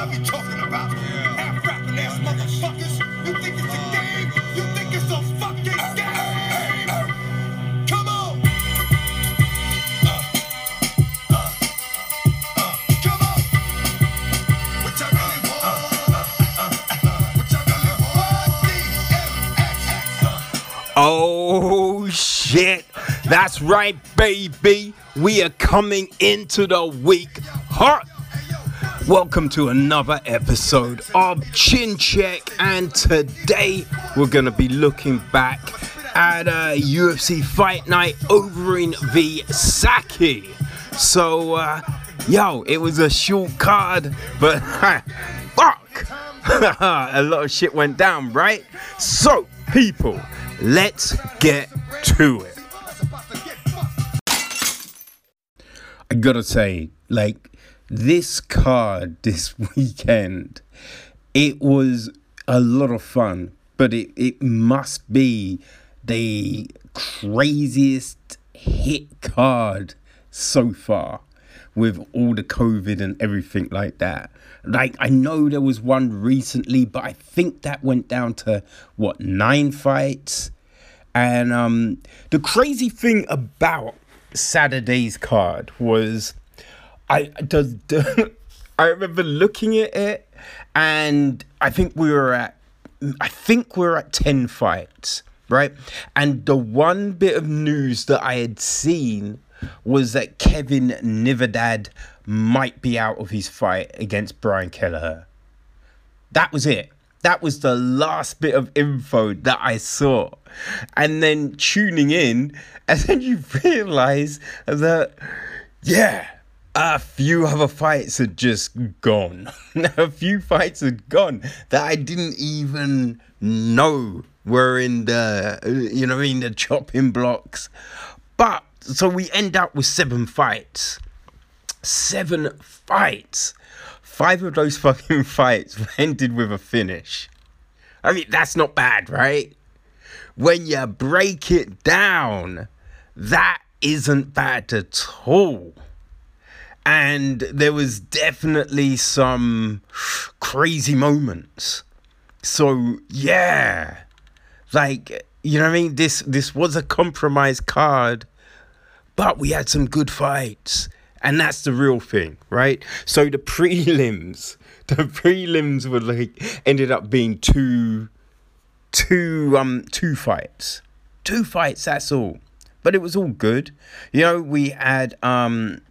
I be talking about. Half rapping ass motherfuckers. You think it's a game? You think it's a fucking game? Come on. Come on. What y'all really want? What y'all really want? Oh shit. That's right, baby. We are coming into the week hot. Welcome to another episode of Chin Check, and today we're gonna be looking back at a UFC fight night over in Visaki. So, uh, yo, it was a short card, but fuck, a lot of shit went down, right? So, people, let's get to it. I gotta say, like, this card this weekend, it was a lot of fun, but it, it must be the craziest hit card so far with all the COVID and everything like that. Like, I know there was one recently, but I think that went down to what, nine fights? And um, the crazy thing about Saturday's card was I does I remember looking at it and I think we were at I think we are at 10 fights, right? And the one bit of news that I had seen was that Kevin Natividad might be out of his fight against Brian Kelleher. That was it. That was the last bit of info that I saw. And then tuning in, and then you realize that, yeah, a few other fights had just gone. a few fights had gone that I didn't even know were in the, uh, you know, in the chopping blocks. But so we end up with seven fights. Seven fights. Five of those fucking fights ended with a finish. I mean, that's not bad, right? When you break it down, that isn't bad at all. And there was definitely some crazy moments. So, yeah. Like, you know what I mean? This this was a compromise card, but we had some good fights. And that's the real thing, right? So the prelims, the prelims were like ended up being two two um two fights. Two fights, that's all. But it was all good. You know, we had um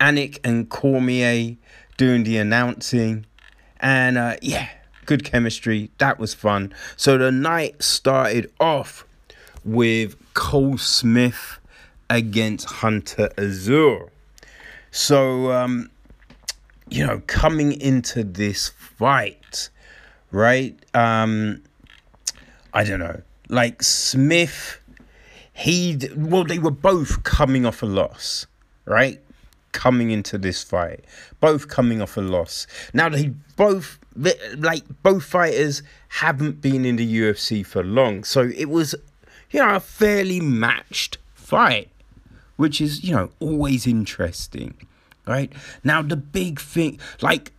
Anik and Cormier doing the announcing. And uh yeah, good chemistry. That was fun. So the night started off with Cole Smith against Hunter Azure. So, um, you know, coming into this fight, right? Um, I don't know. Like Smith, he well, they were both coming off a loss, right? Coming into this fight, both coming off a loss. Now they both like both fighters haven't been in the UFC for long, so it was, you know, a fairly matched fight which is, you know, always interesting, right? Now, the big thing, like,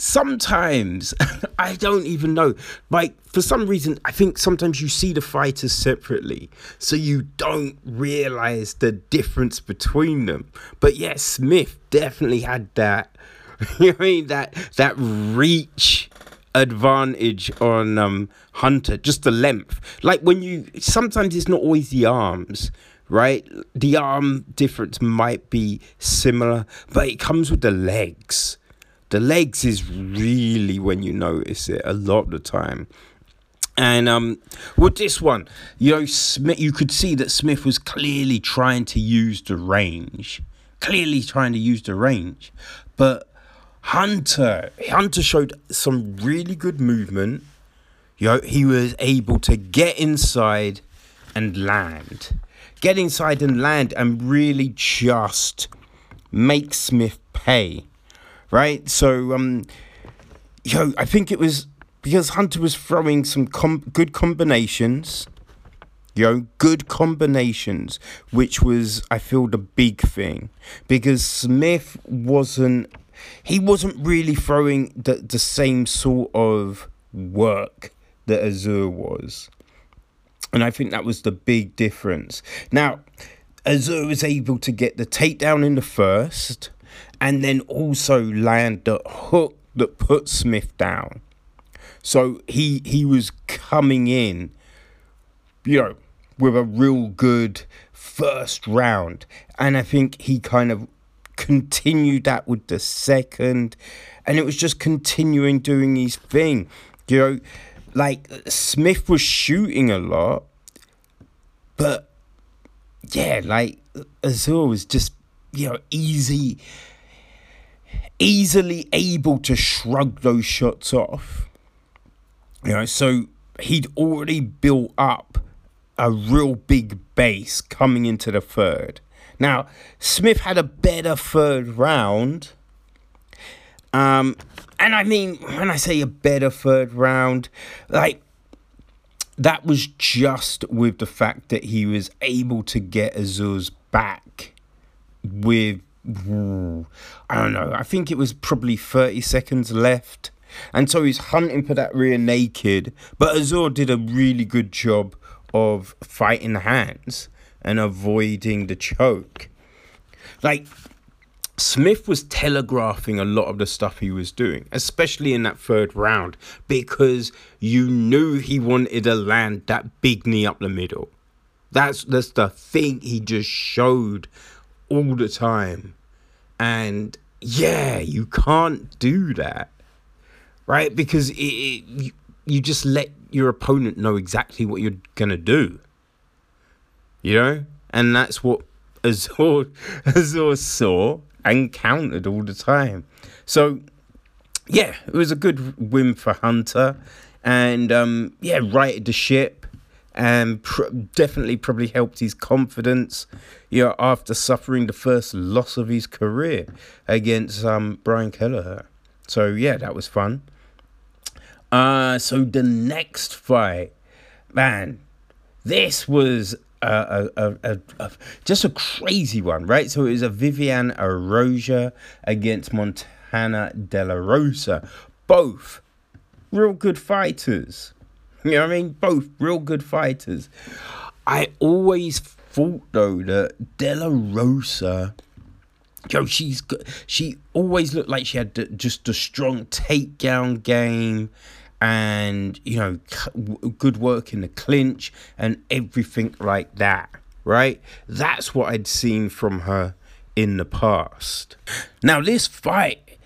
sometimes I don't even know. Like, for some reason, I think sometimes you see the fighters separately, so you don't realize the difference between them. But yeah, Smith definitely had that, you know, I mean, that that reach advantage on um Hunter, just the length. Like when you sometimes it's not always the arms right? The arm difference might be similar, but it comes with the legs. The legs is really when you notice it a lot of the time. And um, with this one, you know, Smith, you could see that Smith was clearly trying to use the range, clearly trying to use the range. But Hunter, Hunter showed some really good movement. You know, he was able to get inside and land get inside and land and really just make Smith pay, right? So, um, yo, I think it was because Hunter was throwing some com- good combinations, yo, good combinations, which was I feel the big thing because Smith wasn't he wasn't really throwing the, the same sort of work that Azure was. And I think that was the big difference. Now, Azure was able to get the takedown in the first and then also land the hook that put Smith down. So he he was coming in, you know, with a real good first round. And I think he kind of continued that with the second. And it was just continuing doing his thing. You know, like Smith was shooting a lot, but yeah, like Azure was just, you know, easy easily able to shrug those shots off. You know, so he'd already built up a real big base coming into the third. Now, Smith had a better third round. Um, and I mean, when I say a better third round, like that was just with the fact that he was able to get Azure's back with I don't know. I think it was probably 30 seconds left. And so he's hunting for that rear naked. But Azure did a really good job of fighting the hands and avoiding the choke. Like, Smith was telegraphing a lot of the stuff he was doing, especially in that third round, because you knew he wanted to land that big knee up the middle. That's that's the thing he just showed all the time. And yeah, you can't do that, right? Because it, it, you, you just let your opponent know exactly what you're going to do. You know? And that's what Azure, Azure saw and countered all the time. So, yeah, it was a good win for Hunter. And um, yeah, righted the ship and pr- definitely probably helped his confidence, you know, after suffering the first loss of his career against um, Brian Kelleher. So yeah, that was fun. Uh, so the next fight, man, this was a, a, a, a, just a crazy one, right? So it was a Vivian Araújo against Montana De La Rosa, both real good fighters. You know what I mean? Both real good fighters. I always thought though that De La Rosa, yo, she's. She always looked like she had just a strong takedown game, and you know, good work in the clinch and everything like that. Right? That's what I'd seen from her in the past. Now this fight,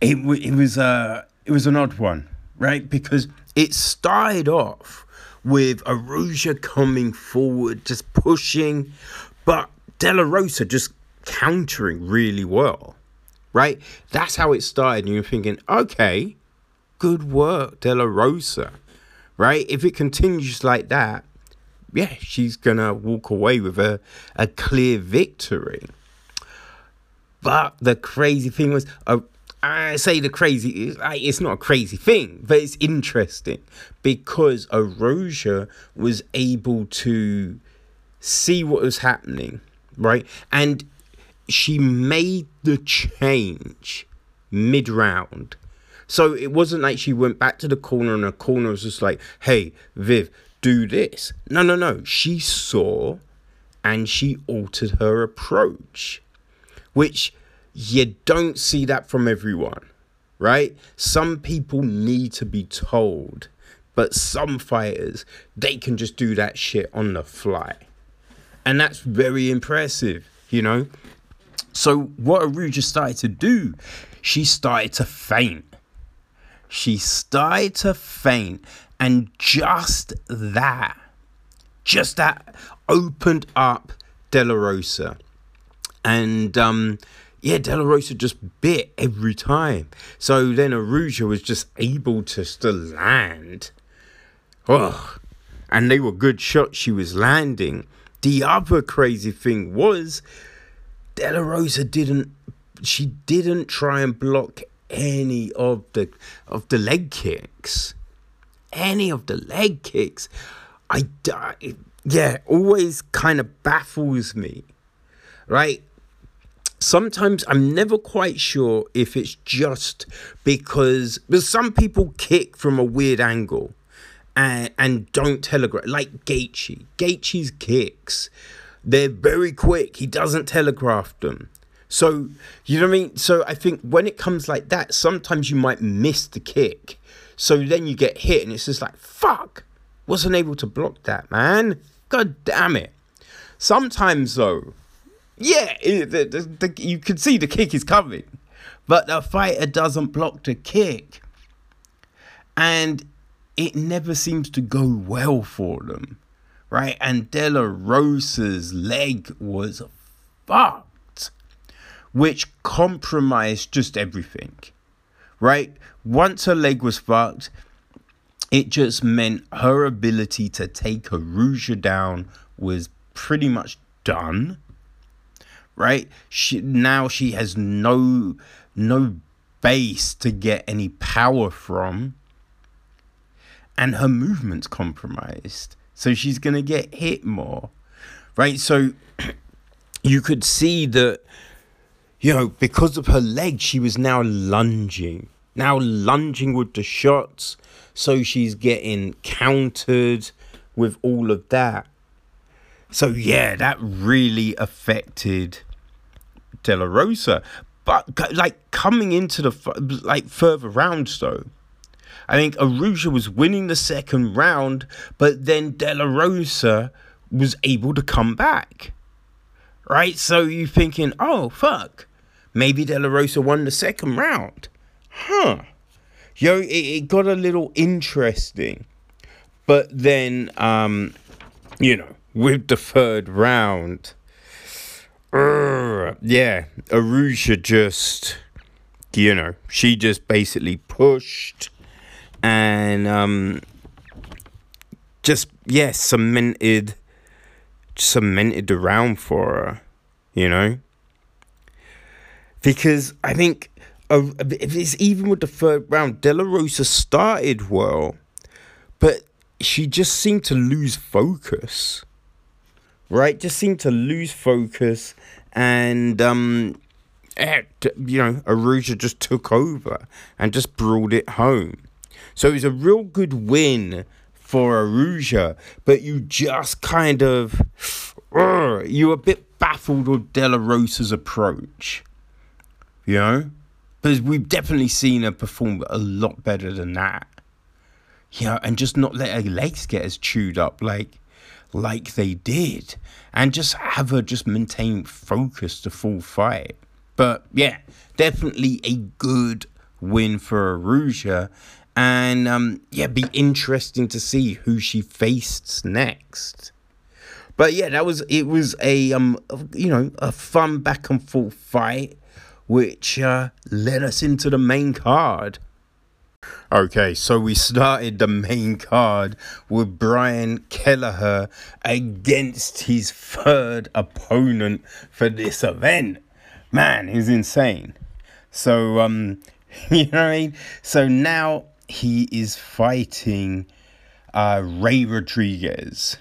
it it was uh it was an odd one, right? Because it started off with Araújo coming forward, just pushing, but De La Rosa just countering really well, right? That's how it started. And you're thinking, okay, good work, De La Rosa, right? If it continues like that, yeah, she's gonna walk away with a, a clear victory. But the crazy thing was, uh, I say the crazy, it's not a crazy thing, but it's interesting because Araújo was able to see what was happening, right? And she made the change mid round. So it wasn't like she went back to the corner and the corner was just like, hey, Viv, do this. No, no, no. She saw and she altered her approach, which you don't see that from everyone, right? Some people need to be told, but some fighters, they can just do that shit on the fly. And that's very impressive, you know? So, what Araújo started to do, she started to faint. She started to faint, and just that, just that opened up De La Rosa. And um, yeah, De La Rosa just bit every time. So then Araújo was just able to still land. Oh, and they were good shots she was landing. The other crazy thing was De La Rosa didn't she didn't try and block any of the of the leg kicks. Any of the leg kicks. I yeah, always kind of baffles me. Right? Sometimes I'm never quite sure if it's just because but some people kick from a weird angle and and don't telegraph like Gaethje. Gaethje's kicks, they're very quick. He doesn't telegraph them. So you know what I mean? So I think when it comes like that, sometimes you might miss the kick. So then you get hit and it's just like fuck. Wasn't able to block that, man. God damn it. Sometimes though, yeah, the, the, the, you can see the kick is coming, but the fighter doesn't block the kick, and it never seems to go well for them, right? And De La Rosa's leg was fucked, which compromised just everything, right? Once her leg was fucked, it just meant her ability to take Araujo down was pretty much done right? She now she has no no base to get any power from, and her movement's compromised. So she's gonna get hit more, right? So you could see that, you know, because of her leg, she was now lunging, now lunging with the shots. So she's getting countered with all of that. So yeah, that really affected De La Rosa. But like coming into the like further rounds though, I think Araujo was winning the second round, but then De La Rosa was able to come back. Right? So you're thinking, oh fuck, maybe De La Rosa won the second round. Huh. Yo, it, it got a little interesting. But then um, you know, with the third round. Uh, yeah, Araujo just, you know, she just basically pushed and um, just, yeah, cemented, cemented the round for her, you know? Because I think uh, it's even with the third round, De La Rosa started well, but she just seemed to lose focus right? Just seemed to lose focus and um you know, Araujo just took over and just brought it home. So it was a real good win for Araujo, but you just kind of uh, you were a bit baffled with De La Rosa's approach. You know? Because we've definitely seen her perform a lot better than that. You know, and just not let her legs get as chewed up. Like, like they did and just have her just maintain focus the full fight. But yeah, definitely a good win for Araujo. And um, yeah, be interesting to see who she faced next. But yeah, that was it was a um you know a fun back and forth fight, which uh, led us into the main card. Okay, so we started the main card with Brian Kelleher against his third opponent for this event. Man, he's insane. So, um, you know what I mean? So now he is fighting uh, Ray Rodriguez,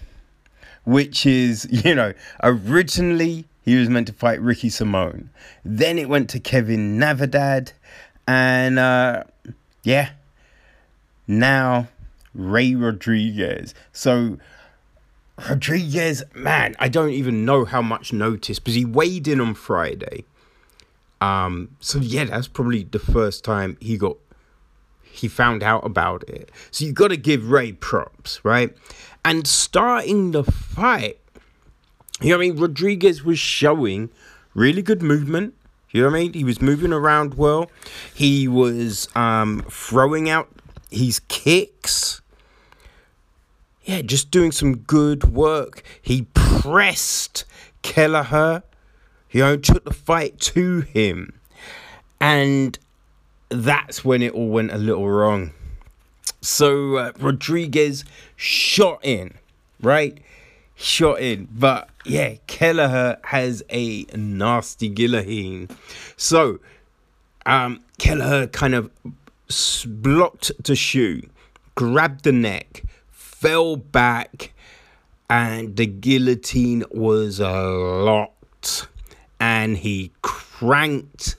which is, you know, originally he was meant to fight Ricky Simone. Then it went to Kevin Natividad, and uh, yeah. Now, Ray Rodriguez. So, Rodriguez, man, I don't even know how much notice because he weighed in on Friday. Um, so yeah, that's probably the first time he got he found out about it. So you got to give Ray props, right? And starting the fight, you know I mean? Rodriguez was showing really good movement. You know what I mean? He was moving around well. He was um, throwing out his kicks. Yeah, just doing some good work. He pressed Kelleher. You know, took the fight to him. And that's when it all went a little wrong. So uh, Rodriguez shot in, right? Shot in. But yeah, Kelleher has a nasty guillotine. So um, Kelleher kind of blocked the shoe, grabbed the neck, fell back, and the guillotine was locked. And he cranked,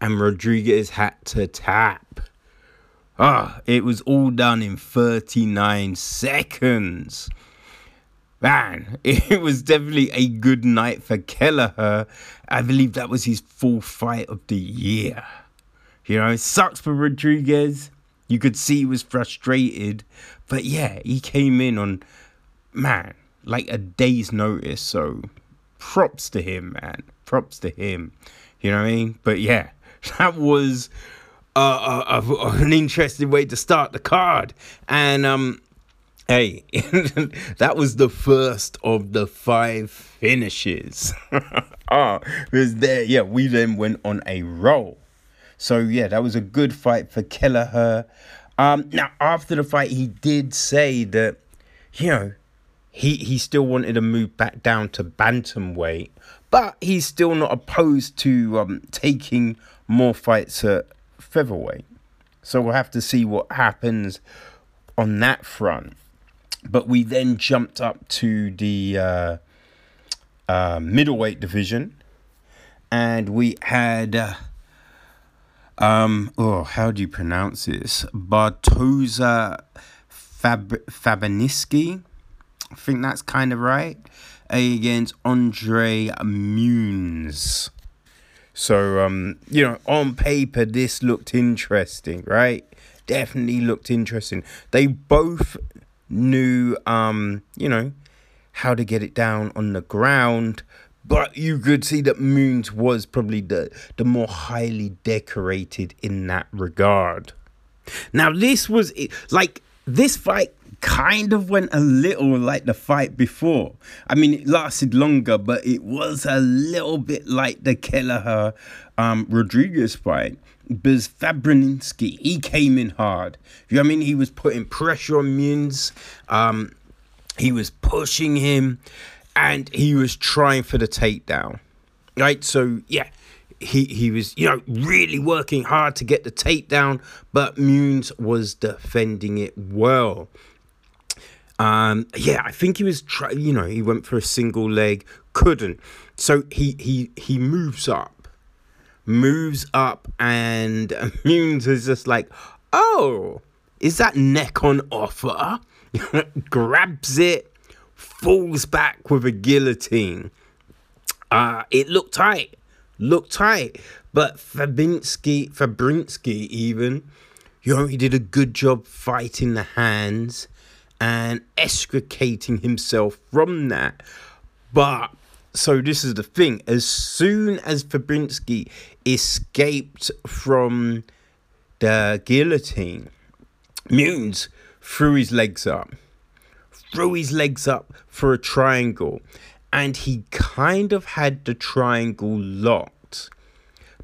and Rodriguez had to tap. Ah, it was all done in 39 seconds. Man, it was definitely a good night for Kelleher. I believe that was his full fight of the year. You know, it sucks for Rodriguez. You could see he was frustrated. But yeah, he came in on, man, like a day's notice. So props to him, man. Props to him. You know what I mean? But yeah, that was uh, uh, uh, an interesting way to start the card. And um, hey, that was the first of the five finishes. it was there. Yeah, we then went on a roll. So yeah, that was a good fight for Kelleher. Um, now after the fight, he did say that you know he he still wanted to move back down to bantamweight, but he's still not opposed to um, taking more fights at featherweight. So we'll have to see what happens on that front. But we then jumped up to the uh, uh, middleweight division, and we had. Uh, um, oh, how do you pronounce this? Bartoza Fab- Fabaniski. I think that's kind of right. Against Andre Muniz. So, um, you know, on paper, this looked interesting, right? Definitely looked interesting. They both knew, um, you know, how to get it down on the ground, but you could see that Moons was probably the, the more highly decorated in that regard. Now, this was like this fight kind of went a little like the fight before. I mean, it lasted longer, but it was a little bit like the Kelleher um, Rodriguez fight. Because Fabrinsky, he came in hard. You know what I mean? He was putting pressure on Muniz. Um, he was pushing him and he was trying for the takedown. Right? So, yeah, he, he was, you know, really working hard to get the takedown, but Muniz was defending it well. Um, yeah, I think he was try. You know, he went for a single leg, couldn't. So he he he moves up, moves up, and Muniz is just like, oh, is that neck on offer? Grabs it, falls back with a guillotine. Uh, it looked tight, looked tight, but Fabinsky, Fabrinsky even, you know, he did a good job fighting the hands and extricating himself from that. But so this is the thing: as soon as Fabrinsky escaped from the guillotine, Muniz threw his legs up, threw his legs up for a triangle, and he kind of had the triangle locked,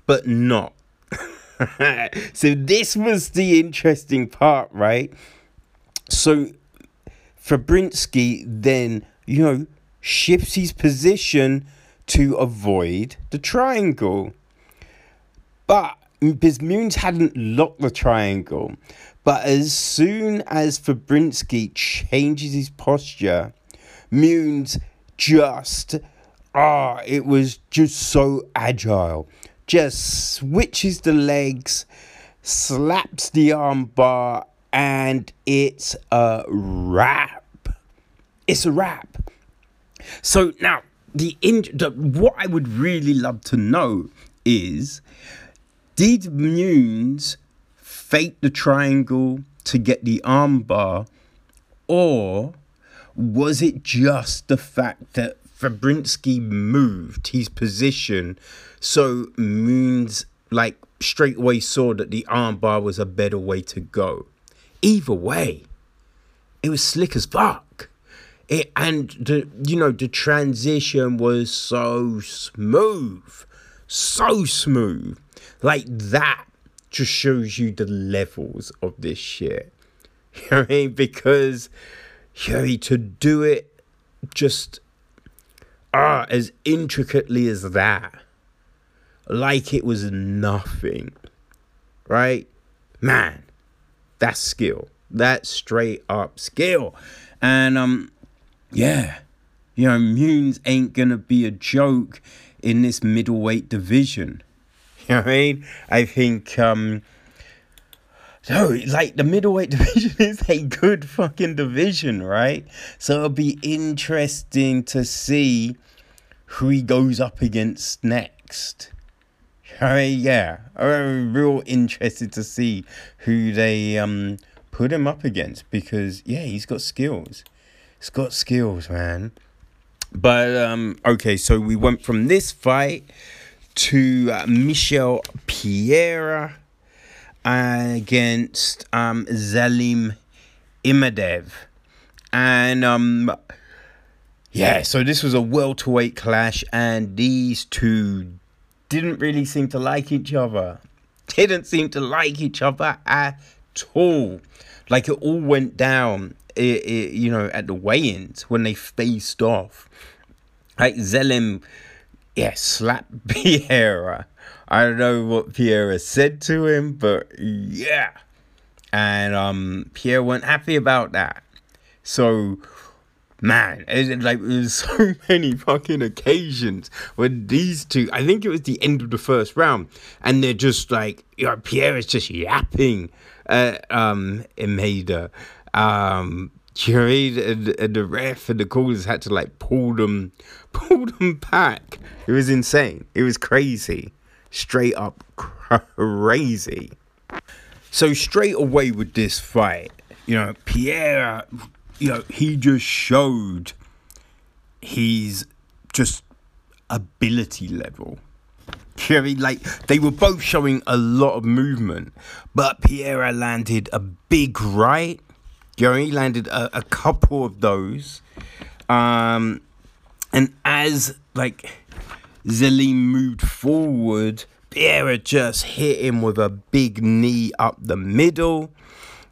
but not. so this was the interesting part, right? So Fabrinsky then, you know, shifts his position to avoid the triangle. But because hadn't locked the triangle, but as soon as Fabrinsky changes his posture, Muniz just ah, it was just so agile. Just switches the legs, slaps the arm bar, and it's a wrap. It's a wrap. So now the, in, the what I would really love to know is did Muniz fake the triangle to get the armbar, or was it just the fact that Fabrinsky moved his position so Moons like straight away saw that the armbar was a better way to go? Either way, it was slick as fuck. It, and the you know the transition was so smooth, so smooth, like that just shows you the levels of this shit. You know what I mean? Because you know, to do it just ah as intricately as that, like it was nothing, right? Man, that's skill. That's straight up skill. And um yeah, you know, Muniz ain't gonna be a joke in this middleweight division. You know what I mean? I think um so like the middleweight division is a good fucking division, right? So it'll be interesting to see who he goes up against next. I mean, yeah, I'm real interested to see who they um put him up against because yeah, he's got skills. He's got skills, man. But um okay, so we went from this fight to uh, Michel Pereira against um, Zelim Imadev. And um, yeah, so this was a welterweight clash, and these two didn't really seem to like each other. Didn't seem to like each other at all. Like it all went down, it, you know, at the weigh-ins when they faced off. Like Zelim, yeah, slapped Pereira I don't know what Pierre said to him, but yeah. And um, Pierre weren't happy about that. So, man, it, like there's so many fucking occasions when these two. I think it was the end of the first round, and they're just like, you know, Pierre is just yapping at um Imada. Um, and, and the ref and the callers had to like pull them, pull them back. It was insane. It was crazy straight up crazy. So straight away with this fight, you know, Pierre, you know, he just showed his just ability level. You know, like they were both showing a lot of movement, but Pierre landed a big right. Know, landed a, a couple of those. Um, and as like Zelim moved forward. Pierre just hit him with a big knee up the middle,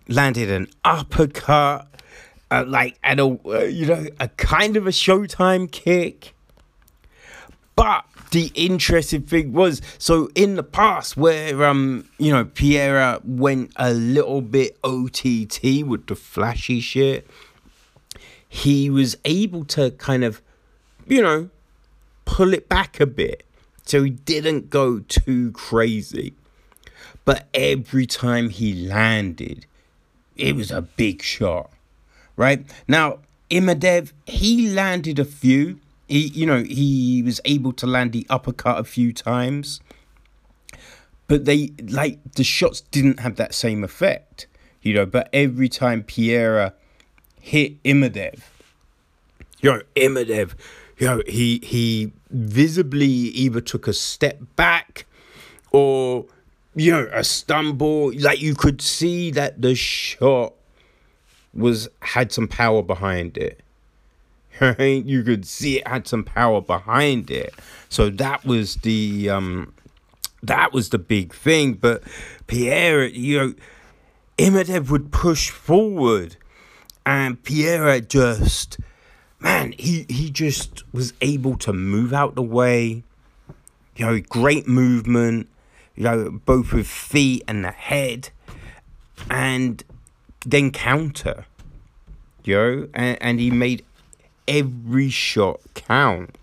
landed an uppercut, uh, like at a uh, you know a kind of a Showtime kick. But the interesting thing was, so in the past where um you know Pierre went a little bit OTT with the flashy shit, he was able to kind of you know pull it back a bit so he didn't go too crazy. But every time he landed, it was a big shot, right? Now, Imadev, he landed a few. He, you know, he was able to land the uppercut a few times. But they, like, the shots didn't have that same effect, you know. But every time Pierre hit Imadev Imadaev you know, he he visibly either took a step back or you know a stumble. Like you could see that the shot was had some power behind it. Right? You could see it had some power behind it. So that was the um that was the big thing. But Pierre, you know, Imadaev would push forward and Pierre just man, he, he just was able to move out the way. You know, great movement, you know, both with feet and the head, and then counter. You know, and, and he made every shot count.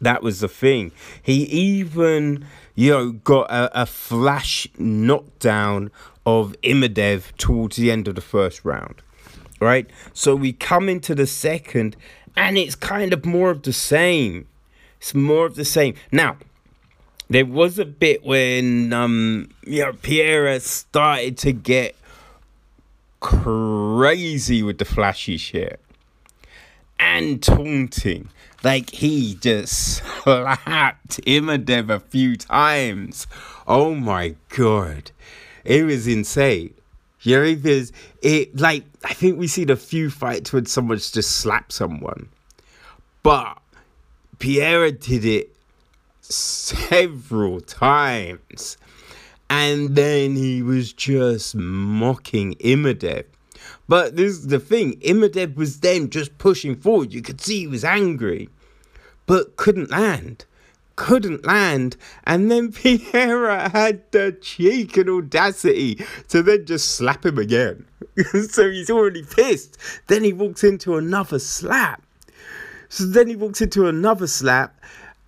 That was the thing. He even, you know, got a, a flash knockdown of Imadev towards the end of the first round right? So we come into the second, and it's kind of more of the same. It's more of the same. Now, there was a bit when um, you know, Pierre started to get crazy with the flashy shit and taunting. Like he just slapped Imadaev a few times. Oh my god. It was insane. You know, because it like I think we seen a few fights when someone's just slapped someone, but Pierre did it several times, and then he was just mocking Imadaev. But this is the thing: Imadaev was then just pushing forward. You could see he was angry, but couldn't land couldn't land, and then Pierre had the cheek and audacity to then just slap him again. so he's already pissed. Then he walks into another slap. So then he walks into another slap,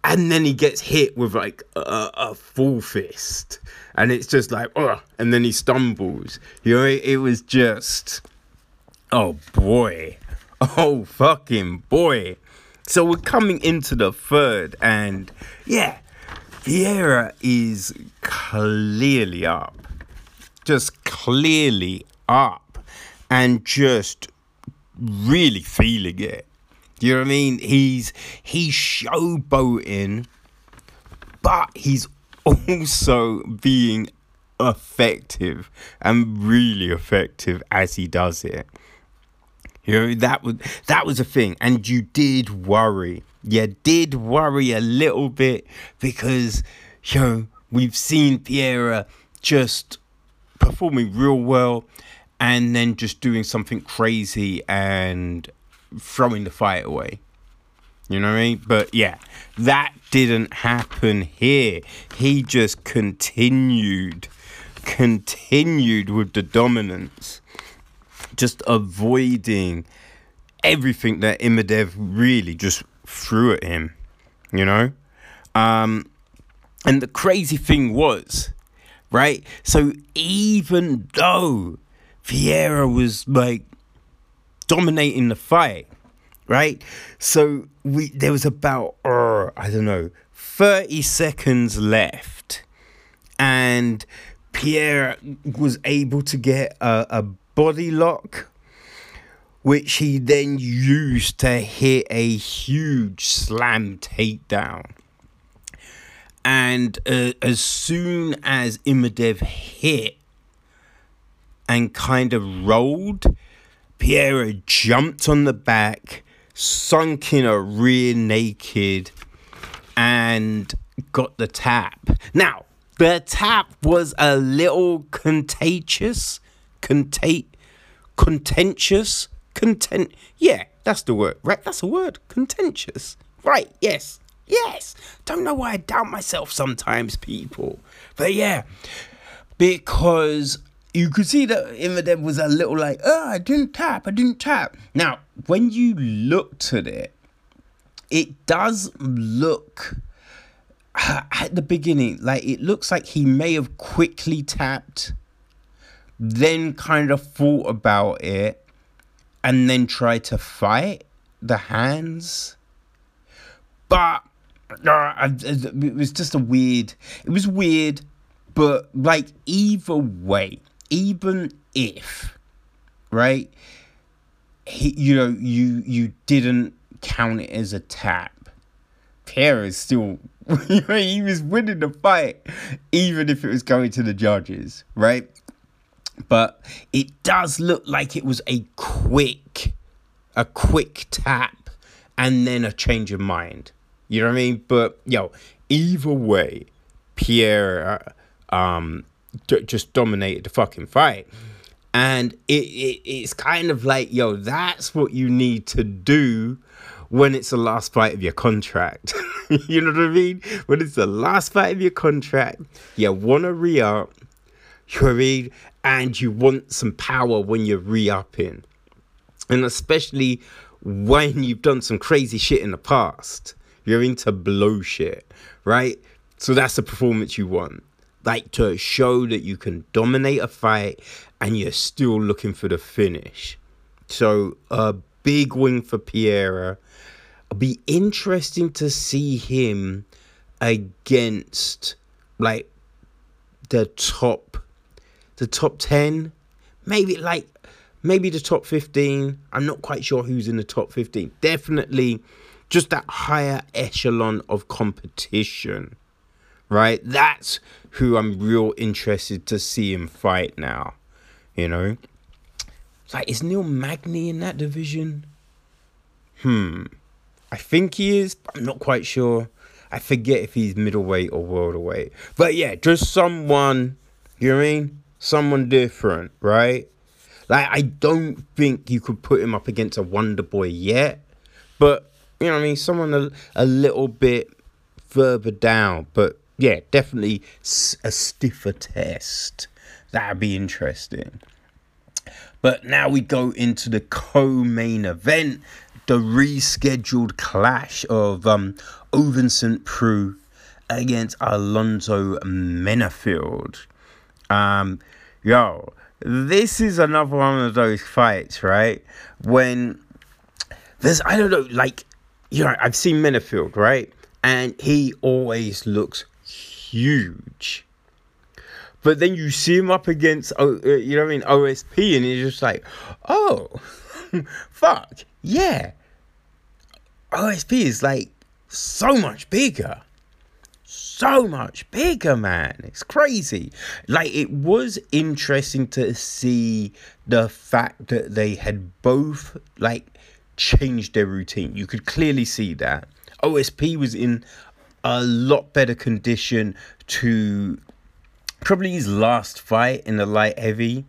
and then he gets hit with like a, a full fist, and it's just like, oh, and then he stumbles. You know, it, it was just, oh boy, oh fucking boy. So we're coming into the third, and yeah, Vieira is clearly up, just clearly up, and just really feeling it. Do You know what I mean? He's he's showboating, but he's also being effective and really effective as he does it. You know that was that was a thing, and you did worry. You did worry a little bit because you know we've seen Vieira just performing real well, and then just doing something crazy and throwing the fight away. You know what I mean? But yeah, that didn't happen here. He just continued, continued with the dominance, just avoiding everything that Imadev really just threw at him. You know? Um, and the crazy thing was, right? So even though Vieira was like dominating the fight, right? So we there was about uh, I don't know, 30 seconds left. And Pierre was able to get a, a body lock which he then used to hit a huge slam takedown. And uh, as soon as Imadev hit and kind of rolled, Piera jumped on the back, sunk in a rear naked, and got the tap. Now, the tap was a little contagious, contate, contentious, content. Yeah, that's the word, right? That's a word, contentious. Right? Yes, yes. Don't know why I doubt myself sometimes, people. But yeah, because you could see that in the Imadaev was a little like, oh, I didn't tap, I didn't tap. Now, when you looked at it, it does look at the beginning like it looks like he may have quickly tapped, then kind of thought about it, and then tried to fight the hands. But uh, it was just a weird, it was weird, but like either way even if, right, he, you know, you you didn't count it as a tap, Pierre is still, he was winning the fight, even if it was going to the judges, right? But it does look like it was a quick, a quick tap, and then a change of mind. You know what I mean? But yo, either way, Pierre um, d- just dominated the fucking fight. And it, it it's kind of like, yo, that's what you need to do when it's the last fight of your contract. you know what I mean? When it's the last fight of your contract, you want to re up, what And you want some power when you're re upping. And especially when you've done some crazy shit in the past. You're into blow shit, right? So that's the performance you want like to show that you can dominate a fight and you're still looking for the finish. So a big win for Piera. It'll be interesting to see him against like the top the top 10 maybe like maybe the top 15 i'm not quite sure who's in the top 15 definitely just that higher echelon of competition right? That's who I'm real interested to see him fight now. You know? Like, is Neil Magny in that division? Hmm. I think he is, I'm not quite sure. I forget if he's middleweight or world welterweight. But yeah, just someone, you know what I mean? Someone different, right? Like, I don't think you could put him up against a Wonder Boy yet. But, you know what I mean? Someone a, a little bit further down. But yeah, definitely a stiffer test. That'd be interesting. But now we go into the co main event the rescheduled clash of um, Ovince St. Preux against Alonzo Menifield. Um, yo, this is another one of those fights, right? When there's, I don't know, like, you know, I've seen Menifield, right? And he always looks huge. But then you see him up against, uh, you know what I mean, OSP, and he's just like, oh, fuck, yeah. OSP is like so much bigger. So much bigger, man. It's crazy. Like, it was interesting to see the fact that they had both, like, changed their routine. You could clearly see that. OSP was in a lot better condition to probably his last fight in the light heavy.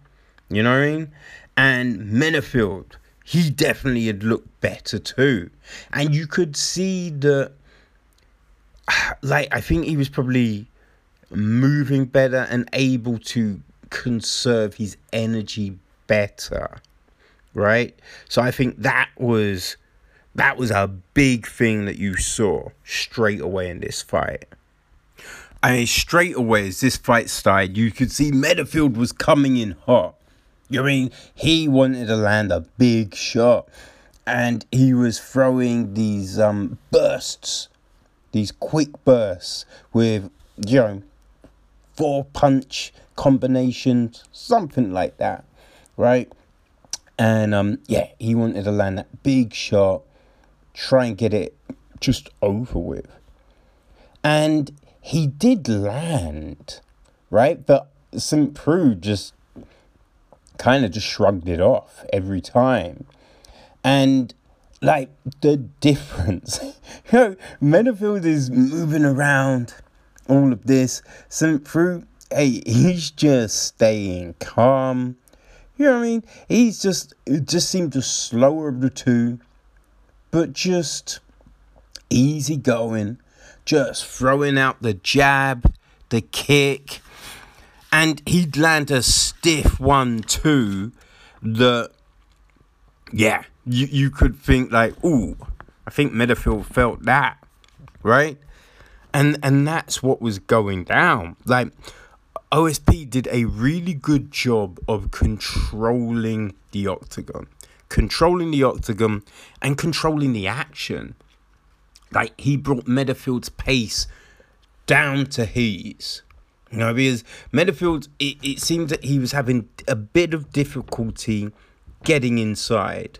You know what I mean? And Menifield, he definitely had looked better too. And you could see that, like, I think he was probably moving better and able to conserve his energy better. Right? So I think that was that was a big thing that you saw straight away in this fight. I mean, straight away as this fight started, you could see Menifield was coming in hot. You mean he wanted to land a big shot, and he was throwing these um bursts, these quick bursts with you know four punch combinations, something like that, right? And um yeah, he wanted to land that big shot, try and get it just over with, and he did land, right? But St. Preux just kind of just shrugged it off every time. And like the difference, you know, Menifield is moving around, all of this. St. Preux, hey, he's just staying calm. You know what I mean? He's just, it just seemed the slower of the two, but just easy going just throwing out the jab, the kick, and he'd land a stiff one too that, yeah, you, you could think like, ooh, I think Menifield felt that, right? And and that's what was going down. Like OSP did a really good job of controlling the octagon, controlling the octagon, and controlling the action like he brought Menifield's pace down to his. You know, because Menifield, it, it seemed that he was having a bit of difficulty getting inside,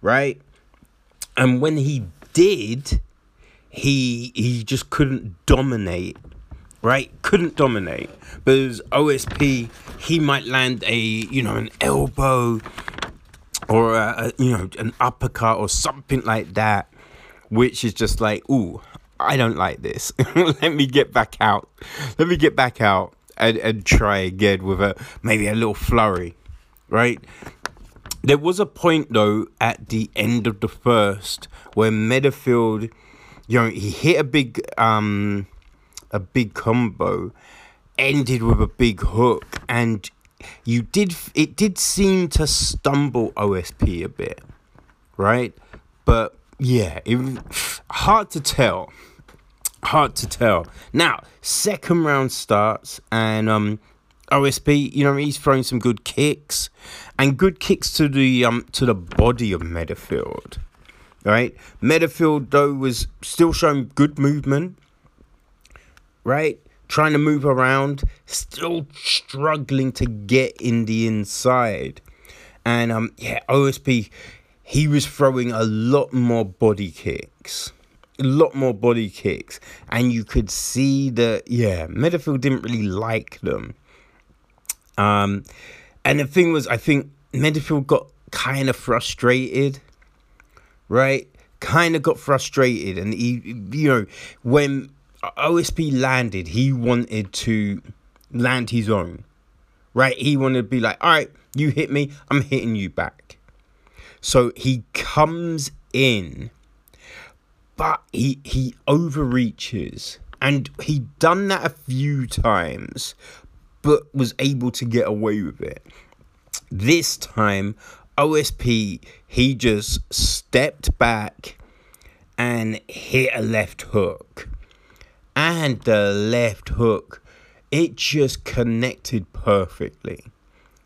right? And when he did, he he just couldn't dominate, right? Couldn't dominate. But as OSP, he might land a you know an elbow or a, a you know an uppercut or something like that which is just like, ooh, I don't like this. Let me get back out. Let me get back out and, and try again with a maybe a little flurry, right? There was a point though at the end of the first where Menifield, you know, he hit a big um a big combo, ended with a big hook, and you did it did seem to stumble OSP a bit, right? But yeah, it, hard to tell. Hard to tell. Now, second round starts, and um, OSP, you know, he's throwing some good kicks, and good kicks to the um to the body of Menifield. Right, Menifield though was still showing good movement. Right, trying to move around, still struggling to get in the inside, and um, yeah, OSP he was throwing a lot more body kicks. A lot more body kicks. And you could see that, yeah, Menifield didn't really like them. Um, and the thing was, I think Menifield got kind of frustrated, right? Kind of got frustrated. And he, you know, when OSP landed, he wanted to land his own, right? He wanted to be like, all right, you hit me, I'm hitting you back. So he comes in, but he he overreaches, and he done that a few times, but was able to get away with it. This time, OSP, he just stepped back and hit a left hook. And the left hook, it just connected perfectly.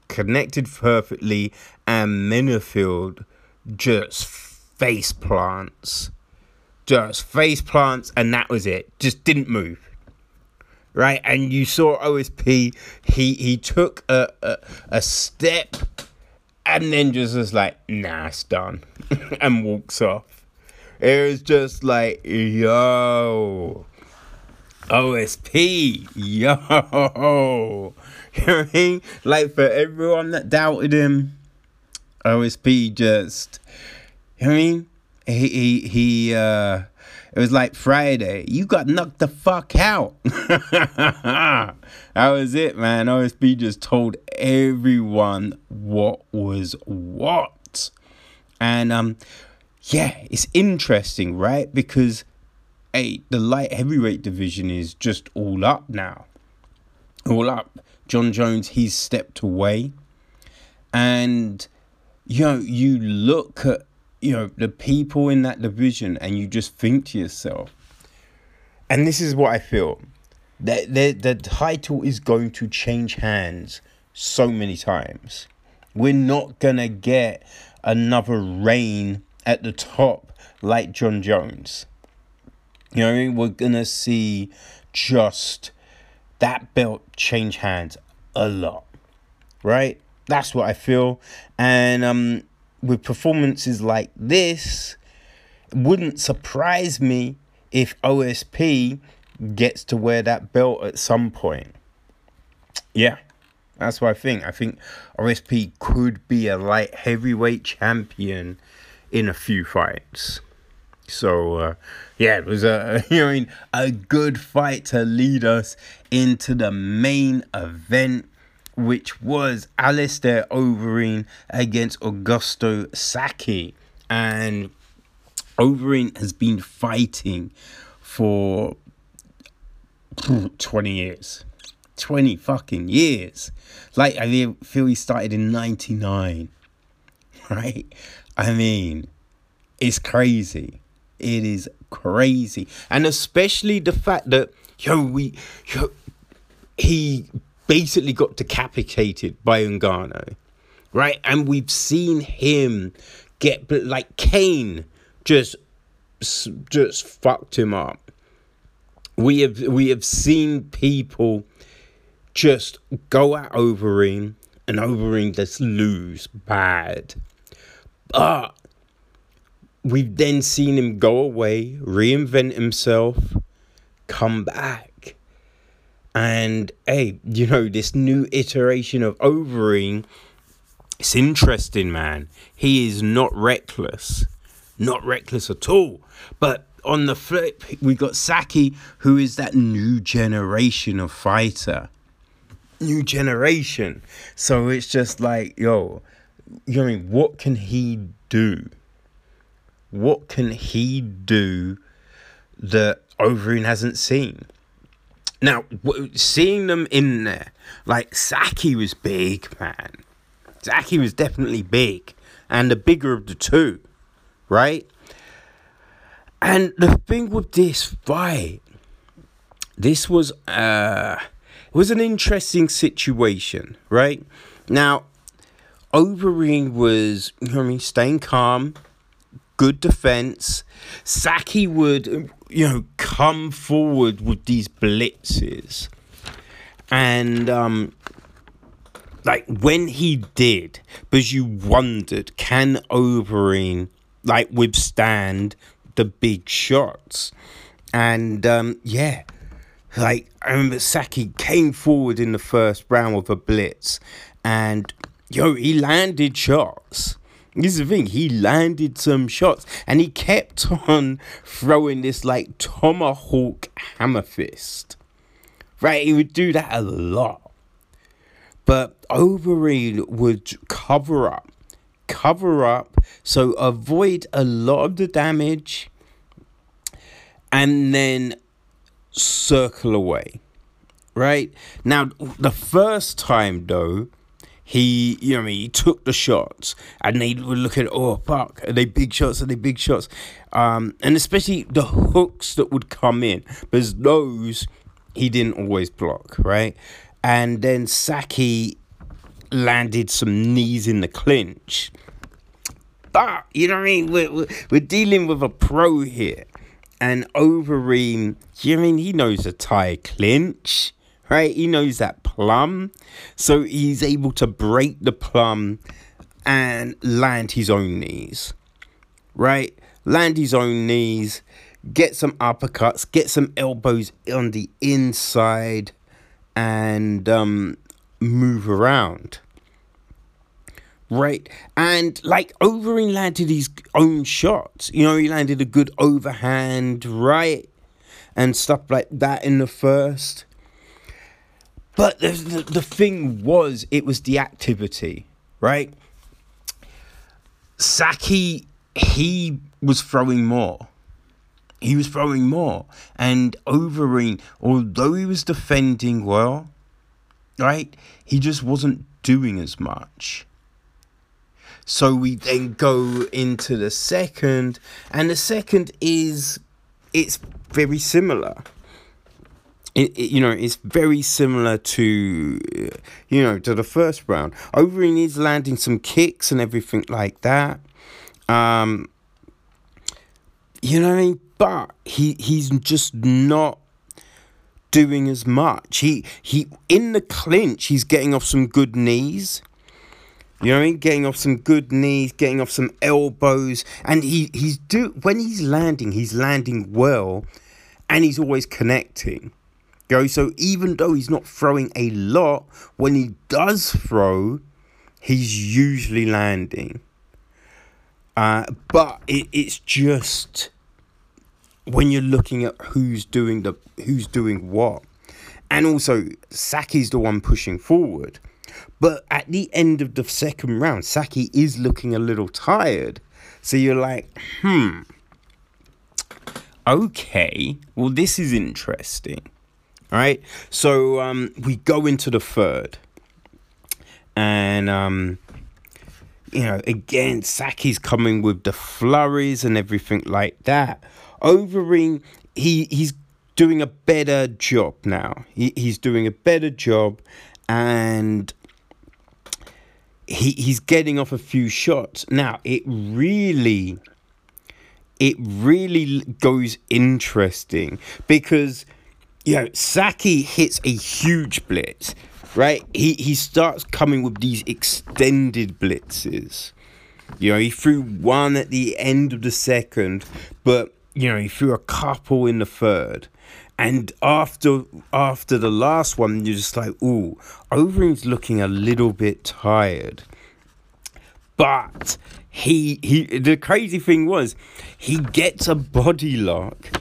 Connected perfectly, and Menifield just face plants. Just face plants, and that was it. Just didn't move right? And you saw OSP, he he took a a, a step and then just was like, nah, it's done, and walks off. It was just like, yo, OSP, yo. You know what I mean? Like for everyone that doubted him, OSP just, you know what I mean? He he he uh it was like Friday. You got knocked the fuck out. that was it, man. OSP just told everyone what was what. And um yeah, it's interesting, right? Because hey, the light heavyweight division is just all up now. All up. Jon Jones, he's stepped away. And you know, you look at you know the people in that division and you just think to yourself. And this is what i feel. That the, the title is going to change hands so many times. We're not gonna get another reign at the top like Jon jones. You know we're gonna see just that belt change hands a lot. Right? That's what i feel. And um with performances like this, wouldn't surprise me if OSP gets to wear that belt at some point. Yeah, that's what I think. I think OSP could be a light heavyweight champion in a few fights. So uh, yeah, it was a you a good fight to lead us into the main event which was Alistair Overeem against Augusto Sakai. And Overeem has been fighting for 20 years. 20 fucking years. Like, I feel he started in 99. Right? I mean, it's crazy. It is crazy. And especially the fact that, yo, we, yo, he basically got decapitated by Ngannou, right? And we've seen him get like Cain just just fucked him up. We have we have seen people just go at Overeem and Overeem just lose bad. But we've then seen him go away, reinvent himself, come back and hey, you know, this new iteration of Overeem, it's interesting, man. He is not reckless. Not reckless at all. But on the flip, we got Saki, who is that new generation of fighter. New generation. So it's just like, yo, you know mean? What can he do? What can he do that Overeem hasn't seen? Now, seeing them in there, like Sakai was big, man. Sakai was definitely big, and the bigger of the two, right? And the thing with this fight, this was uh, it was an interesting situation, right? Now, Overeem was, you know I mean, staying calm, good defense. Saki would you know, come forward with these blitzes. And um like when he did, because you wondered, can Overeem like withstand the big shots? And um yeah, like I remember Saki came forward in the first round with a blitz and yo, he landed shots. This is the thing, he landed some shots and he kept on throwing this like tomahawk hammer fist. Right, he would do that a lot. But Overeem would cover up, cover up, so avoid a lot of the damage and then circle away. Right? Now, the first time though, he, you know, I mean, he took the shots, and they would look at, oh fuck, are they big shots? Are they big shots? Um, and especially the hooks that would come in, because those he didn't always block, right? And then Saki landed some knees in the clinch. But you know what I mean? We're, we're, we're dealing with a pro here, and Overeem, you know I mean he knows a Thai clinch right? He knows that plum. So he's able to break the plum and land his own knees, right? Land his own knees, get some uppercuts, get some elbows on the inside, and um, move around. Right, and like Overeem landed his own shots. You know, he landed a good overhand, right, and stuff like that in the first. But the, the, the thing was, it was the activity, right? Saki, he was throwing more. He was throwing more. And Overeem, although he was defending well, right, he just wasn't doing as much. So we then go into the second, and the second is it's very similar it, it, you know, it's very similar to, you know, to the first round. Overeem is landing some kicks and everything like that. Um, you know what I mean? But he he's just not doing as much. He he in the clinch, he's getting off some good knees. You know what I mean? Getting off some good knees, getting off some elbows, and he he's do when he's landing, he's landing well, and he's always connecting. Go. So even though he's not throwing a lot, when he does throw, he's usually landing. Uh, but it, it's just when you're looking at who's doing the who's doing what, and also Saki's the one pushing forward. But at the end of the second round, Saki is looking a little tired. So you're like, hmm, okay, well, this is interesting. All right. So um, we go into the third. And, um, you know, again, Saki's coming with the flurries and everything like that. Overeem, he, he's doing a better job now. He, he's doing a better job and he, he's getting off a few shots. Now, it really, it really goes interesting because you know, Saki hits a huge blitz, right? He he starts coming with these extended blitzes. You know, he threw one at the end of the second, but you know, he threw a couple in the third. And after after the last one, you're just like, ooh, Overeem's looking a little bit tired. But he he the crazy thing was he gets a body lock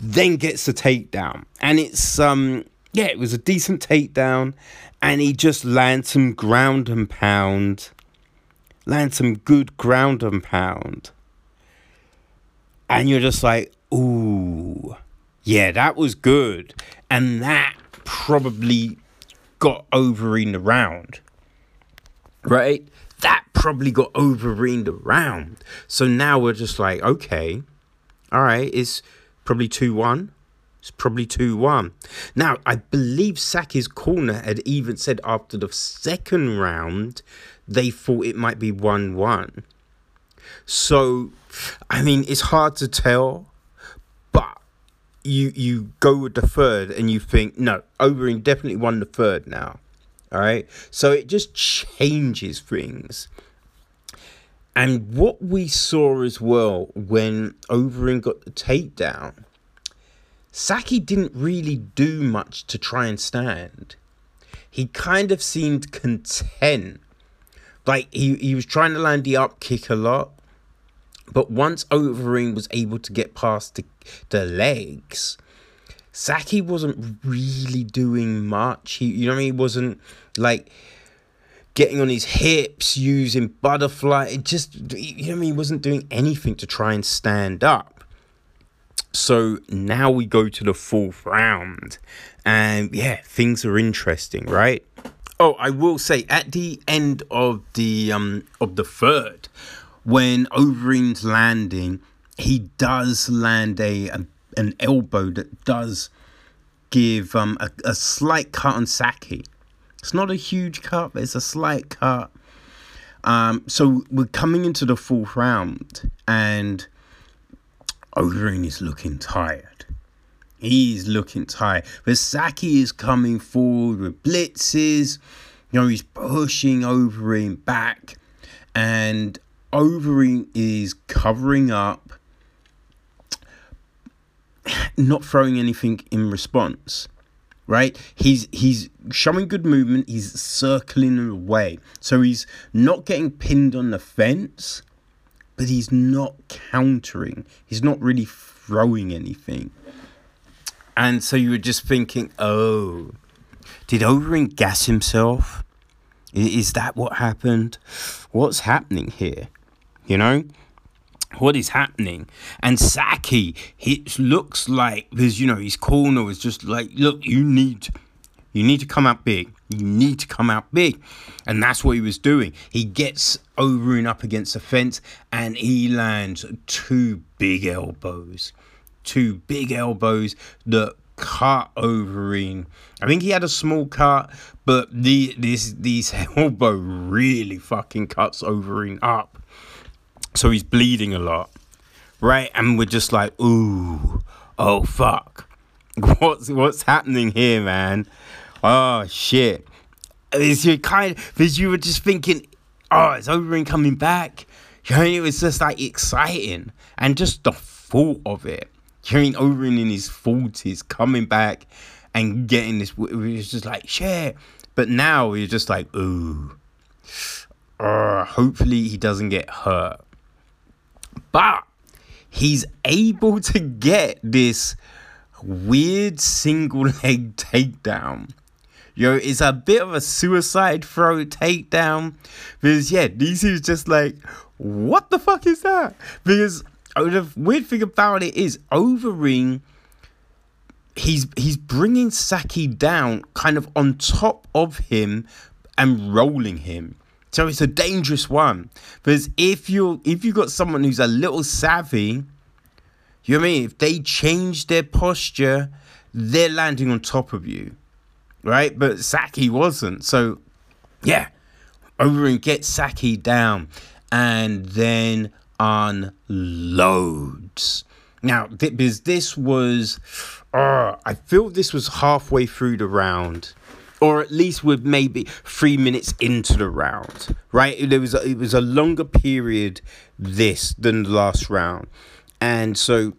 then gets the takedown. And it's um yeah, it was a decent takedown, and he just lands some ground and pound. Lands some good ground and pound. And you're just like, ooh, yeah, that was good. And that probably got Overeem the round. Right? That probably got Overeem the round. So now we're just like, okay, all right, it's probably 2 1. It's probably 2 1. Now, I believe Saki's corner had even said after the second round they thought it might be 1 1. So, I mean, it's hard to tell, but you you go with the third and you think, no, Overeem definitely won the third now. All right. So it just changes things. And what we saw as well when Overeem got the takedown, Saki didn't really do much to try and stand. He kind of seemed content. Like he, he was trying to land the up kick a lot. But once Overeem was able to get past the, the legs, Saki wasn't really doing much. He you know he wasn't like getting on his hips, using butterfly. It just, you know, I mean, he wasn't doing anything to try and stand up. So now we go to the fourth round, and yeah, things are interesting, right? Oh, I will say at the end of the um of the third, when Overeem's landing, he does land a, a an elbow that does give um a, a slight cut on Saki. It's not a huge cut, but it's a slight cut. Um, so we're coming into the fourth round, and Overeem is looking tired. He's looking tired. But Saki is coming forward with blitzes. You know, he's pushing Overeem back. And Overeem is covering up, not throwing anything in response. Right? He's he's showing good movement, he's circling away. So he's not getting pinned on the fence, but he's not countering. He's not really throwing anything. And so you were just thinking, oh, did Overeem gas himself? Is that what happened? What's happening here? You know? What is happening? And Saki, it looks like because you know his corner was just like, look, you need you need to come out big. You need to come out big. And that's what he was doing. He gets Overeem up against the fence and he lands two big elbows two big elbows that cut Overeem. I think he had a small cut, but the this these elbow really fucking cuts Overeem up. So he's bleeding a lot. Right? And we're just like, ooh, oh fuck. What's what's happening here, man? Oh shit. Is you kind because you were just thinking, oh, is Overeem coming back? You know, it was just like exciting. And just the thought of it hearing Overeem in his forties coming back and getting this, it was just like shit. But now you're just like, ooh, uh, hopefully he doesn't get hurt. But he's able to get this weird single leg takedown. Yo, it's a bit of a suicide throw takedown. Because yeah, DC is just like, what the fuck is that? Because Oh, the weird thing about it is Overeem. He's he's bringing Saki down, kind of on top of him, and rolling him. So it's a dangerous one because if you if you got someone who's a little savvy, you know what I mean. If they change their posture, they're landing on top of you, right? But Saki wasn't. So yeah, Overeem gets Saki down, and then unloads. Now, because this was, uh, I feel this was halfway through the round, or at least with maybe three minutes into the round, right? There was a, it was a longer period this than the last round, and so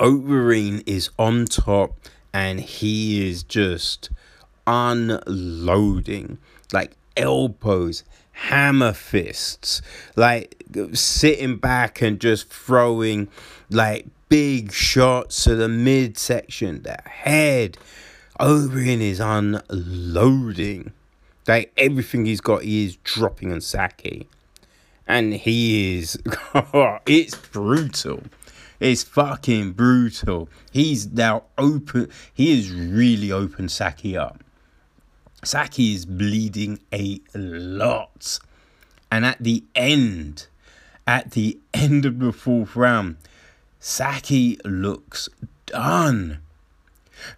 Overeem is on top, and he is just unloading like elbows, hammer fists, like sitting back and just throwing like big shots to the midsection, the head. Overeem is unloading. Like everything he's got, he is dropping on Saki. And he is, it's brutal. It's fucking brutal. He's now open, he is really open Saki up. Saki is bleeding a lot. And at the end, at the end of the fourth round, Saki looks done.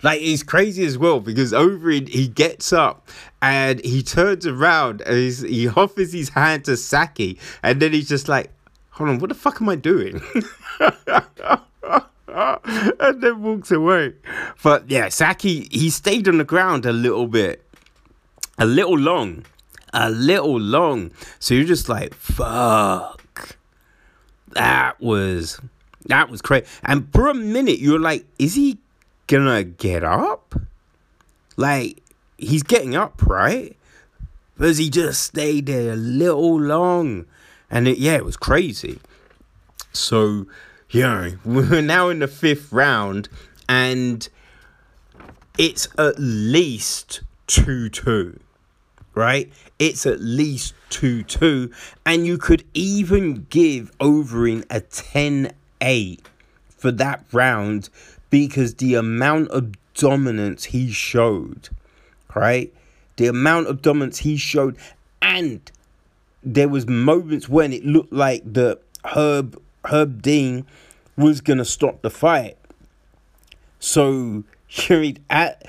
Like it's crazy as well because Overeem he gets up and he turns around and he offers his hand to Saki and then he's just like, hold on, what the fuck am I doing? and then walks away. But yeah, Saki he stayed on the ground a little bit a little long, a little long. So you're just like, fuck. That was that was crazy. And for a minute, you're like, is he gonna get up? Like, he's getting up, right? Because he just stayed there a little long. And it, yeah, it was crazy. So, yeah, we're now in the fifth round, and it's at least 2 2 right? It's at least 2 2. And you could even give Overeem a 10 8 for that round because the amount of dominance he showed, right? the amount of dominance he showed, and there was moments when it looked like the Herb Herb Dean was gonna stop the fight. So you mean at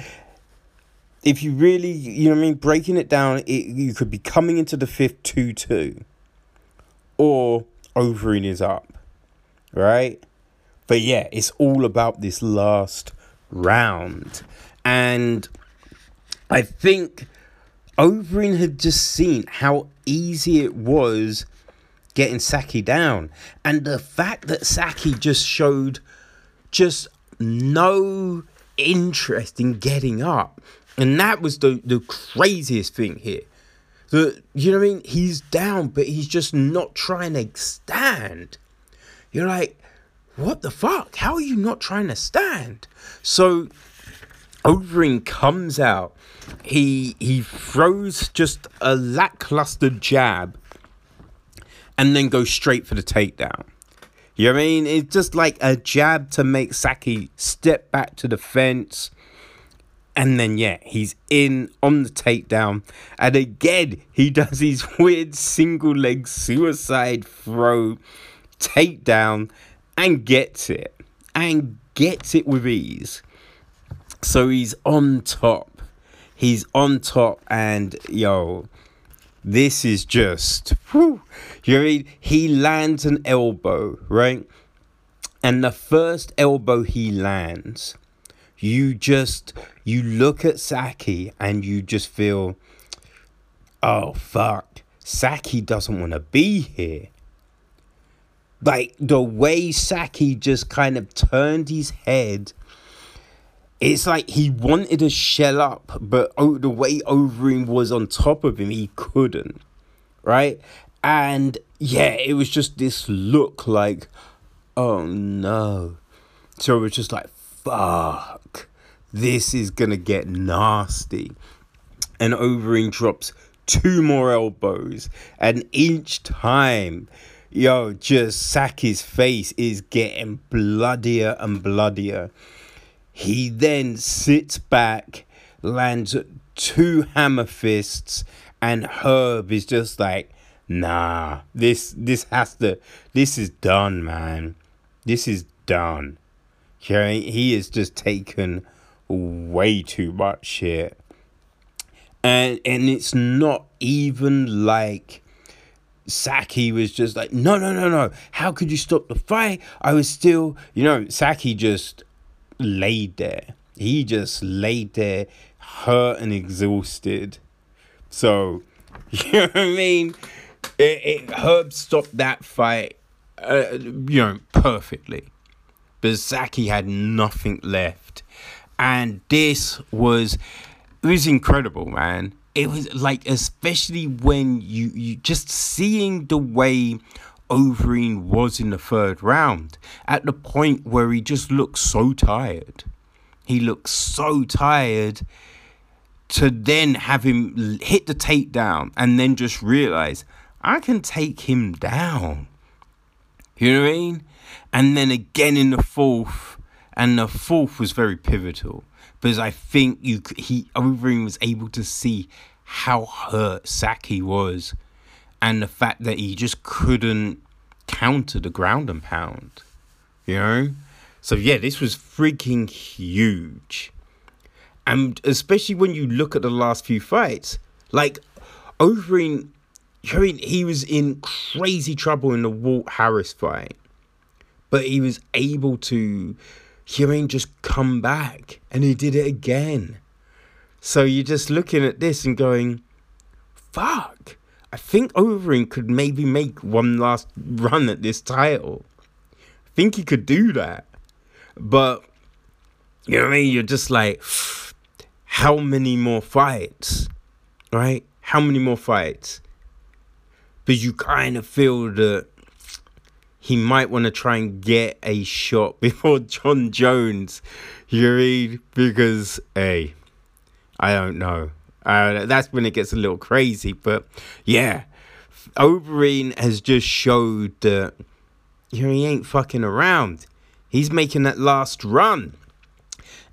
if you really you know what I mean breaking it down, it you could be coming into the fifth two two, or Overeem is up, right? But yeah, it's all about this last round, and I think Overeem had just seen how easy it was getting Saki down. And the fact that Saki just showed just no interest in getting up. And that was the, the craziest thing here. The, you know what I mean? He's down, but he's just not trying to stand. You're like, what the fuck? How are you not trying to stand? So Overeem comes out. He he throws just a lackluster jab and then goes straight for the takedown. You know what I mean? It's just like a jab to make Saki step back to the fence. And then, yeah, he's in on the takedown. And again, he does his weird single leg suicide throw takedown and gets it. And gets it with ease. So he's on top. He's on top. And, yo, this is just, whew, you know I mean? He lands an elbow, right? And the first elbow he lands, you just, you look at Saki and you just feel, oh, fuck. Saki doesn't want to be here. Like the way Saki just kind of turned his head it's like he wanted to shell up, but oh, the way Overeem was on top of him, he couldn't. Right? And yeah, it was just this look like, oh no. So it was just like, fuck, this is gonna get nasty. And Overeem drops two more elbows, and each time, yo, just Saki's face is getting bloodier and bloodier. He then sits back, lands two hammer fists, and Herb is just like, nah, this this has to this is done, man. This is done. Okay, he has just taken way too much shit. And and it's not even like Saki was just like, no, no, no, no. How could you stop the fight? I was still, you know, Saki just laid there. He just laid there, hurt and exhausted. So, you know what I mean? It, it Herb stopped that fight, uh, you know, perfectly. But Saki had nothing left, and this was it was incredible, man. It was like, especially when you you just seeing the way Overeem was in the third round at the point where he just looked so tired. He looked so tired to then have him hit the takedown and then just realize I can take him down. You know what I mean? And then again in the fourth, and the fourth was very pivotal because I think you he Overeem was able to see how hurt Saki was and the fact that he just couldn't counter the ground and pound. You know? So yeah, this was freaking huge. And especially when you look at the last few fights, like Overeem, I mean, he was in crazy trouble in the Walt Harris fight, but he was able to, Mean, just come back, and he did it again. So you're just looking at this and going, "Fuck." I think Overeem could maybe make one last run at this title. I think he could do that. But, you know what I mean? You're just like, how many more fights? Right? How many more fights? But you kind of feel that he might want to try and get a shot before Jon Jones. You read? Because, hey, I don't know. Uh, that's when it gets a little crazy. But yeah, Overeem has just showed that you know, he ain't fucking around. He's making that last run.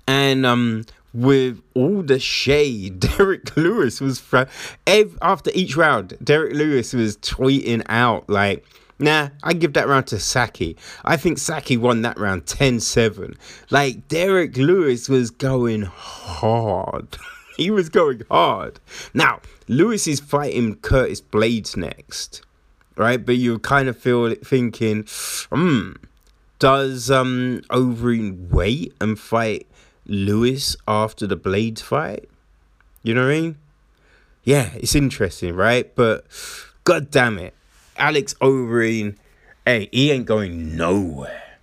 And um, with all the shade Derrick Lewis was fra- ev- after each round. Derrick Lewis was tweeting out like, "Nah, I give that round to Saki. I think Saki won that round 10-7." Like Derrick Lewis was going hard. he was going hard. Now Lewis is fighting Curtis Blaydes next, right? But you kind of feel thinking, hmm. Does um Overeem wait and fight Lewis after the Blaydes fight? You know what I mean? Yeah, it's interesting, right? But god damn it. Alex Overeem, hey, he ain't going nowhere.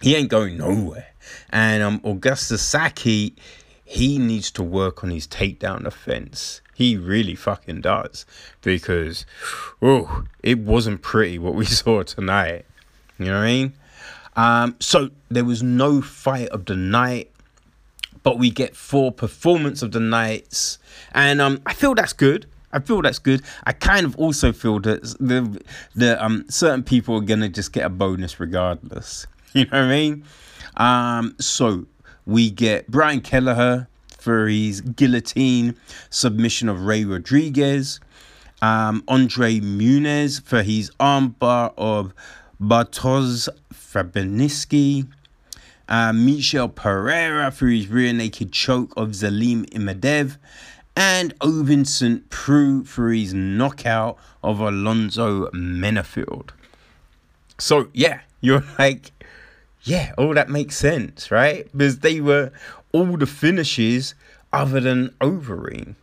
He ain't going nowhere. And um Augustus Saki, he needs to work on his takedown offense. He really fucking does. Because oh, it wasn't pretty what we saw tonight. You know what I mean? Um, so there was no fight of the night, but we get four performance of the nights, and um, I feel that's good. I feel that's good. I kind of also feel that the the um certain people are gonna just get a bonus regardless. You know what I mean? Um, so we get Brian Kelleher for his guillotine submission of Ray Rodriguez. Um, Andre Muniz for his armbar of Bartosz Fabinski, uh, Michel Pereira for his rear naked choke of Zelim Imadaev, and Ovince St. For his knockout of Alonzo Menifield. So, yeah, you're like, yeah, all that makes sense, right? Because they were all the finishes other than Overeem.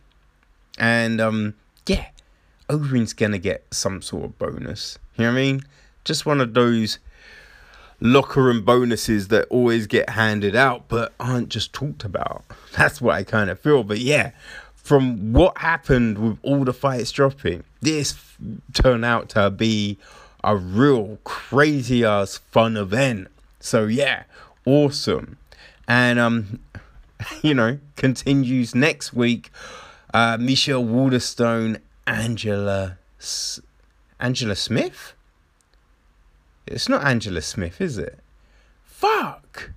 And, um, yeah, Overeem's gonna get some sort of bonus. You know what I mean? Just one of those locker room bonuses that always get handed out but aren't just talked about. That's what I kind of feel. But yeah, from what happened with all the fights dropping, this f- turned out to be a real crazy ass fun event. So yeah, awesome. And um you know, continues next week. Uh Michelle Waterson, Angela S- Angela Smith? It's not Angela Smith, is it? Fuck.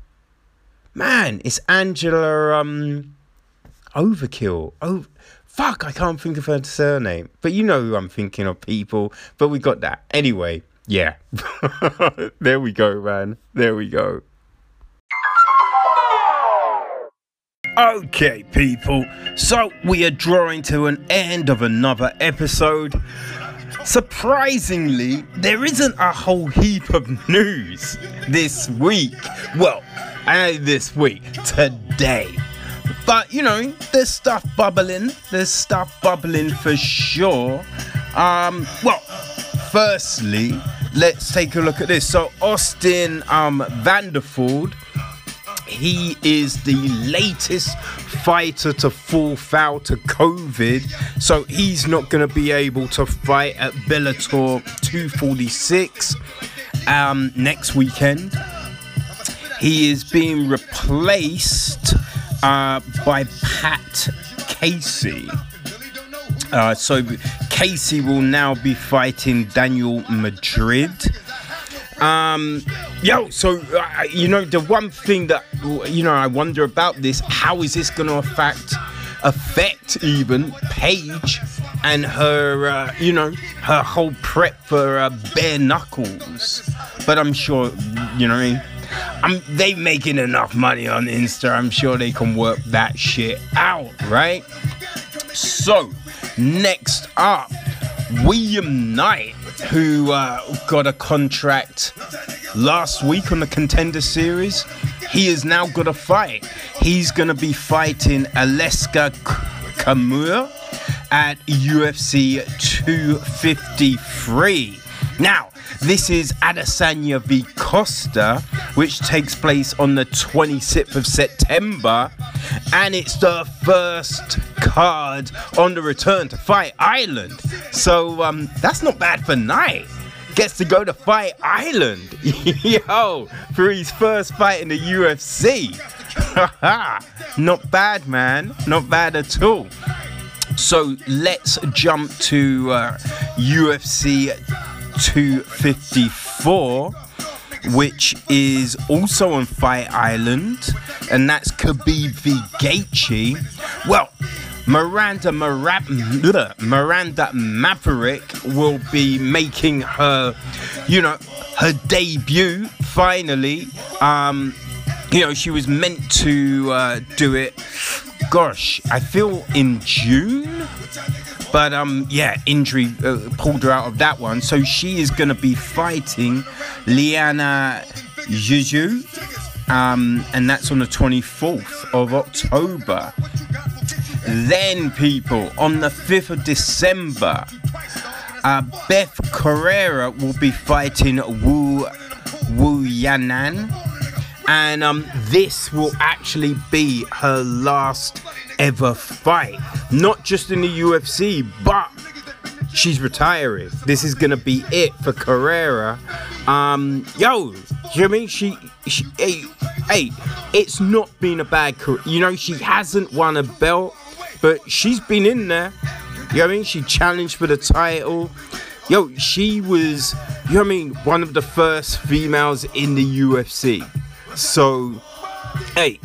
Man, it's Angela um Overkill. Oh fuck, I can't think of her surname. But you know who I'm thinking of people. But we got that. Anyway, yeah. there we go, man. There we go. Okay, people. So we are drawing to an end of another episode. Surprisingly, there isn't a whole heap of news this week. Well, uh, this week, today. But you know, there's stuff bubbling. There's stuff bubbling for sure. Um, well, firstly, let's take a look at this. So Austin um Vanderford, he is the latest fighter to fall foul to COVID, so he's not going to be able to fight at Bellator 246 um, next weekend. He is being replaced uh, by Pat Casey. Uh, so Casey will now be fighting Daniel Madrid. Um, yo, so uh, you know the one thing that you know I wonder about this: how is this going to affect affect even Paige and her, uh, you know, her whole prep for uh, bare knuckles? But I'm sure, you know, I'm they making enough money on Insta. I'm sure they can work that shit out, right? So, next up, William Knight, who uh, got a contract last week on the Contender Series. He has now got a fight. He's going to be fighting Aleksa Camur at UFC 253. Now, this is Adesanya v Costa, which takes place on the 26th of September, and it's the first card on the Return to Fight Island. So um, that's not bad for Knight. Gets to go to Fight Island, yo, for his first fight in the UFC. not bad, man. Not bad at all. So let's jump to uh, UFC 254. which is also on Fight Island, and that's Khabib v Gaethje. Well, Miranda Mara- Miranda Maverick will be making her, you know, her debut finally. Um, you know, she was meant to uh, do it. Gosh, I feel in June, but um, yeah, injury uh, pulled her out of that one. So she is going to be fighting Liana Jojua, um, and that's on the 24th of October. Then, people, on the 5th of December, uh, Beth Correia will be fighting Wu Wu Yanan, and um, this will actually be her last ever fight, not just in the UFC, but she's retiring. This is gonna be it for Correia. Um, yo, you know I mean? She, she, hey, hey, it's not been a bad career. You know, she hasn't won a belt, but she's been in there. You know what I mean? She challenged for the title. Yo, she was, you know what I mean, one of the first females in the UFC. So, hey,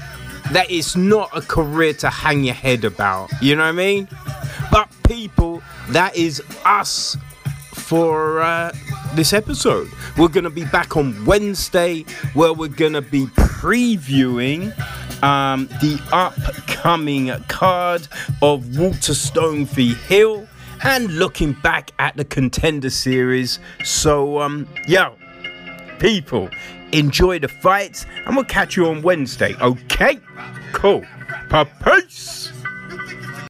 that is not a career to hang your head about. You know what I mean? But people, that is us for uh, this episode. We're to be back on Wednesday where we're to be previewing um, the upcoming card of Waterson v Hill and looking back at the contender series. So, um, yo, people, enjoy the fights and we'll catch you on Wednesday. Okay? Cool. Peace.